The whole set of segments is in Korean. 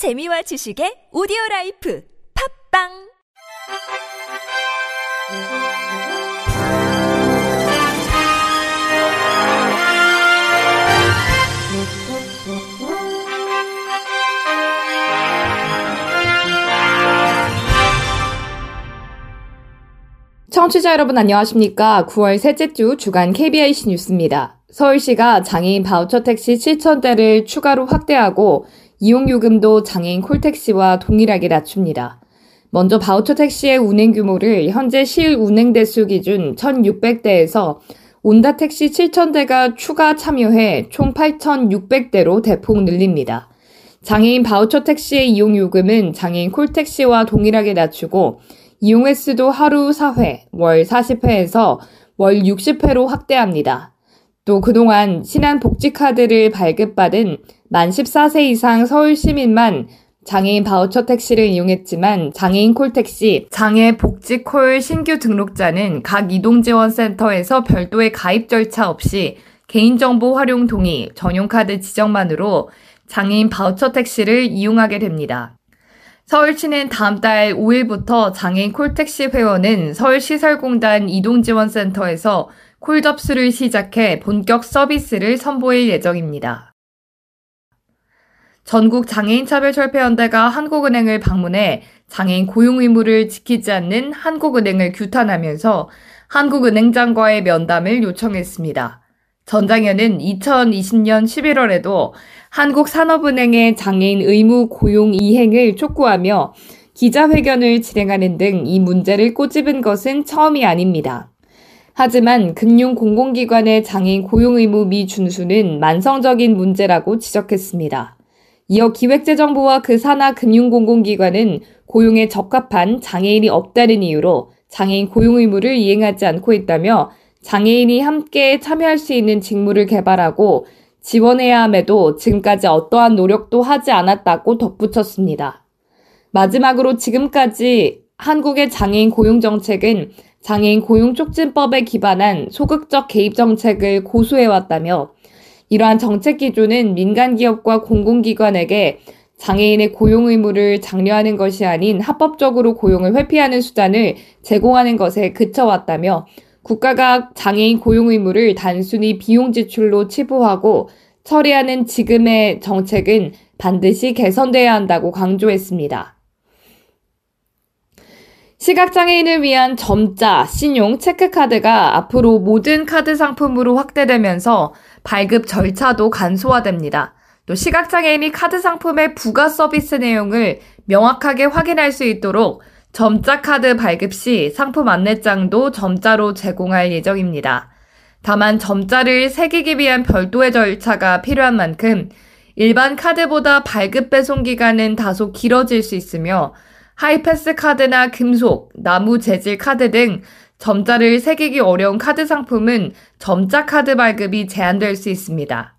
재미와 지식의 오디오 라이프 팟빵 청취자 여러분 안녕하십니까? 9월 셋째 주 주간 KBIC 뉴스입니다. 서울시가 장애인 바우처 택시 7,000대를 추가로 확대하고 이용요금도 장애인 콜택시와 동일하게 낮춥니다. 먼저 바우처 택시의 운행 규모를 현재 실 운행 대수 기준 1,600대에서 온다 택시 7,000대가 추가 참여해 총 8,600대로 대폭 늘립니다. 장애인 바우처 택시의 이용 요금은 장애인 콜택시와 동일하게 낮추고 이용 횟수도 하루 4회, 월 40회에서 월 60회로 확대합니다. 또 그동안 신한복지카드를 발급받은 만 14세 이상 서울 시민만 장애인 바우처 택시를 이용했지만 장애인 콜택시, 장애 복지콜 신규 등록자는 각 이동지원센터에서 별도의 가입 절차 없이 개인정보 활용 동의, 전용카드 지정만으로 장애인 바우처 택시를 이용하게 됩니다. 서울시는 다음 달 5일부터 장애인 콜택시 회원은 서울시설공단 이동지원센터에서 콜 접수를 시작해 본격 서비스를 선보일 예정입니다. 전국 장애인차별철폐연대가 한국은행을 방문해 장애인 고용 의무를 지키지 않는 한국은행을 규탄하면서 한국은행장과의 면담을 요청했습니다. 전장현은 2020년 11월에도 한국산업은행의 장애인 의무 고용 이행을 촉구하며 기자회견을 진행하는 등 이 문제를 꼬집은 것은 처음이 아닙니다. 하지만 금융공공기관의 장애인 고용 의무 미준수는 만성적인 문제라고 지적했습니다. 이어 기획재정부와 그 산하 금융공공기관은 고용에 적합한 장애인이 없다는 이유로 장애인 고용 의무를 이행하지 않고 있다며 장애인이 함께 참여할 수 있는 직무를 개발하고 지원해야 함에도 지금까지 어떠한 노력도 하지 않았다고 덧붙였습니다. 마지막으로 지금까지 한국의 장애인 고용 정책은 장애인 고용 촉진법에 기반한 소극적 개입 정책을 고수해왔다며 이러한 정책 기조는 민간 기업과 공공기관에게 장애인의 고용 의무를 장려하는 것이 아닌 합법적으로 고용을 회피하는 수단을 제공하는 것에 그쳐왔다며 국가가 장애인 고용 의무를 단순히 비용 지출로 치부하고 처리하는 지금의 정책은 반드시 개선돼야 한다고 강조했습니다. 시각장애인을 위한 점자, 신용, 체크카드가 앞으로 모든 카드 상품으로 확대되면서 발급 절차도 간소화됩니다. 또 시각장애인이 카드 상품의 부가 서비스 내용을 명확하게 확인할 수 있도록 점자 카드 발급 시 상품 안내장도 점자로 제공할 예정입니다. 다만 점자를 새기기 위한 별도의 절차가 필요한 만큼 일반 카드보다 발급 배송 기간은 다소 길어질 수 있으며 하이패스 카드나 금속, 나무 재질 카드 등 점자를 새기기 어려운 카드 상품은 점자 카드 발급이 제한될 수 있습니다.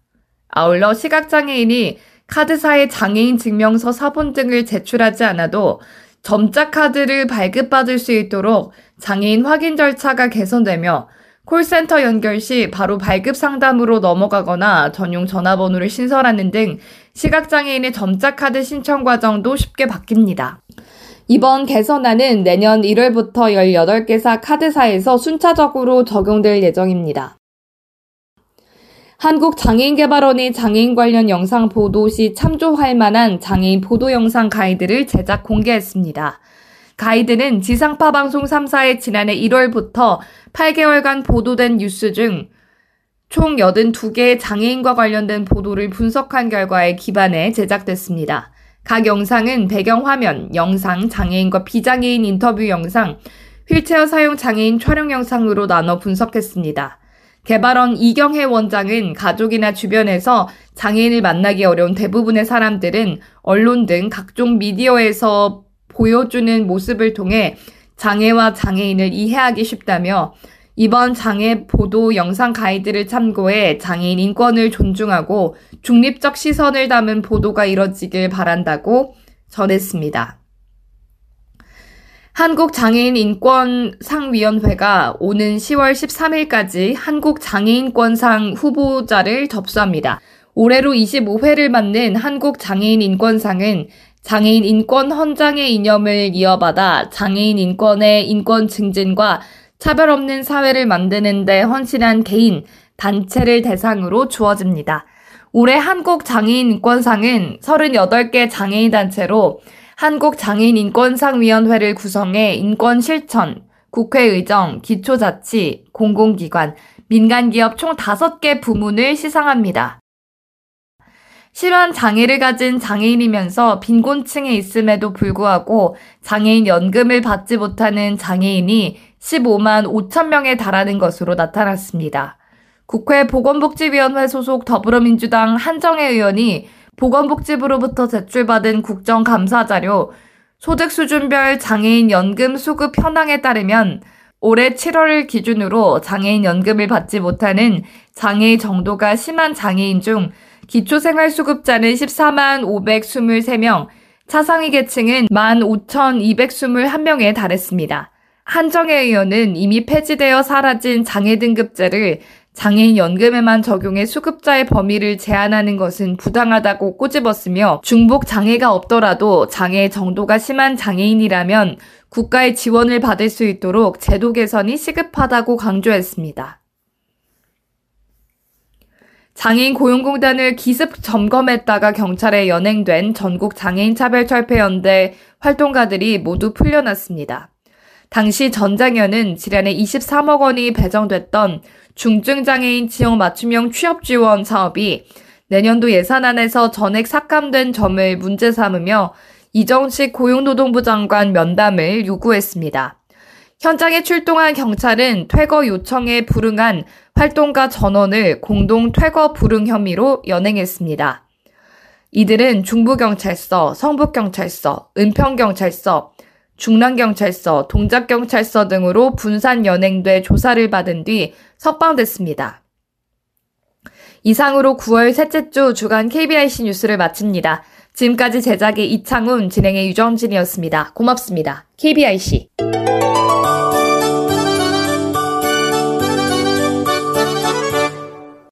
아울러 시각장애인이 카드사의 장애인 증명서 사본 등을 제출하지 않아도 점자 카드를 발급받을 수 있도록 장애인 확인 절차가 개선되며 콜센터 연결 시 바로 발급 상담으로 넘어가거나 전용 전화번호를 신설하는 등 시각장애인의 점자 카드 신청 과정도 쉽게 바뀝니다. 이번 개선안은 내년 1월부터 18개사 카드사에서 순차적으로 적용될 예정입니다. 한국장애인개발원이 장애인 관련 영상 보도 시 참조할 만한 장애인 보도 영상 가이드를 제작 공개했습니다. 가이드는 지상파 방송 3사의 지난해 1월부터 8개월간 보도된 뉴스 중 총 82개의 장애인과 관련된 보도를 분석한 결과에 기반해 제작됐습니다. 각 영상은 배경 화면, 영상, 장애인과 비장애인 인터뷰 영상, 휠체어 사용 장애인 촬영 영상으로 나눠 분석했습니다. 개발원 이경혜 원장은 가족이나 주변에서 장애인을 만나기 어려운 대부분의 사람들은 언론 등 각종 미디어에서 보여주는 모습을 통해 장애와 장애인을 이해하기 쉽다며 이번 장애 보도 영상 가이드를 참고해 장애인 인권을 존중하고 중립적 시선을 담은 보도가 이뤄지길 바란다고 전했습니다. 한국장애인 인권상위원회가 오는 10월 13일까지 한국장애인권상 후보자를 접수합니다. 올해로 25회를 맞는 한국장애인 인권상은 장애인 인권 헌장의 이념을 이어받아 장애인 인권의 인권 증진과 차별 없는 사회를 만드는 데 헌신한 개인, 단체를 대상으로 주어집니다. 올해 한국 장애인 인권상은 38개 장애인 단체로 한국 장애인 인권상위원회를 구성해 인권 실천, 국회의정, 기초자치, 공공기관, 민간기업 총 5개 부문을 시상합니다. 실환 장애를 가진 장애인이면서 빈곤층에 있음에도 불구하고 장애인 연금을 받지 못하는 장애인이 15만 5천 명에 달하는 것으로 나타났습니다. 국회 보건복지위원회 소속 더불어민주당 한정혜 의원이 보건복지부로부터 제출받은 국정감사 자료 소득 수준별 장애인 연금 수급 현황에 따르면 올해 7월을 기준으로 장애인 연금을 받지 못하는 장애 정도가 심한 장애인 중 기초생활수급자는 14만 523명, 차상위 계층은 1만 5,221명에 달했습니다. 한정혜 의원은 이미 폐지되어 사라진 장애 등급제를 장애인 연금에만 적용해 수급자의 범위를 제한하는 것은 부당하다고 꼬집었으며 중복 장애가 없더라도 장애 정도가 심한 장애인이라면 국가의 지원을 받을 수 있도록 제도 개선이 시급하다고 강조했습니다. 장애인 고용공단을 기습 점검했다가 경찰에 연행된 전국 장애인 차별철폐연대 활동가들이 모두 풀려났습니다. 당시 전장현은 지난해 23억 원이 배정됐던 중증장애인 지역 맞춤형 취업 지원 사업이 내년도 예산안에서 전액 삭감된 점을 문제 삼으며 이정식 고용노동부 장관 면담을 요구했습니다. 현장에 출동한 경찰은 퇴거 요청에 불응한 활동가 전원을 공동 퇴거 불응 혐의로 연행했습니다. 이들은 중부경찰서, 성북경찰서, 은평경찰서, 중랑경찰서, 동작경찰서 등으로 분산 연행돼 조사를 받은 뒤 석방됐습니다. 이상으로 9월 셋째 주 주간 KBIC 뉴스를 마칩니다. 지금까지 제작의 이창훈, 진행의 유정진이었습니다. 고맙습니다. KBIC.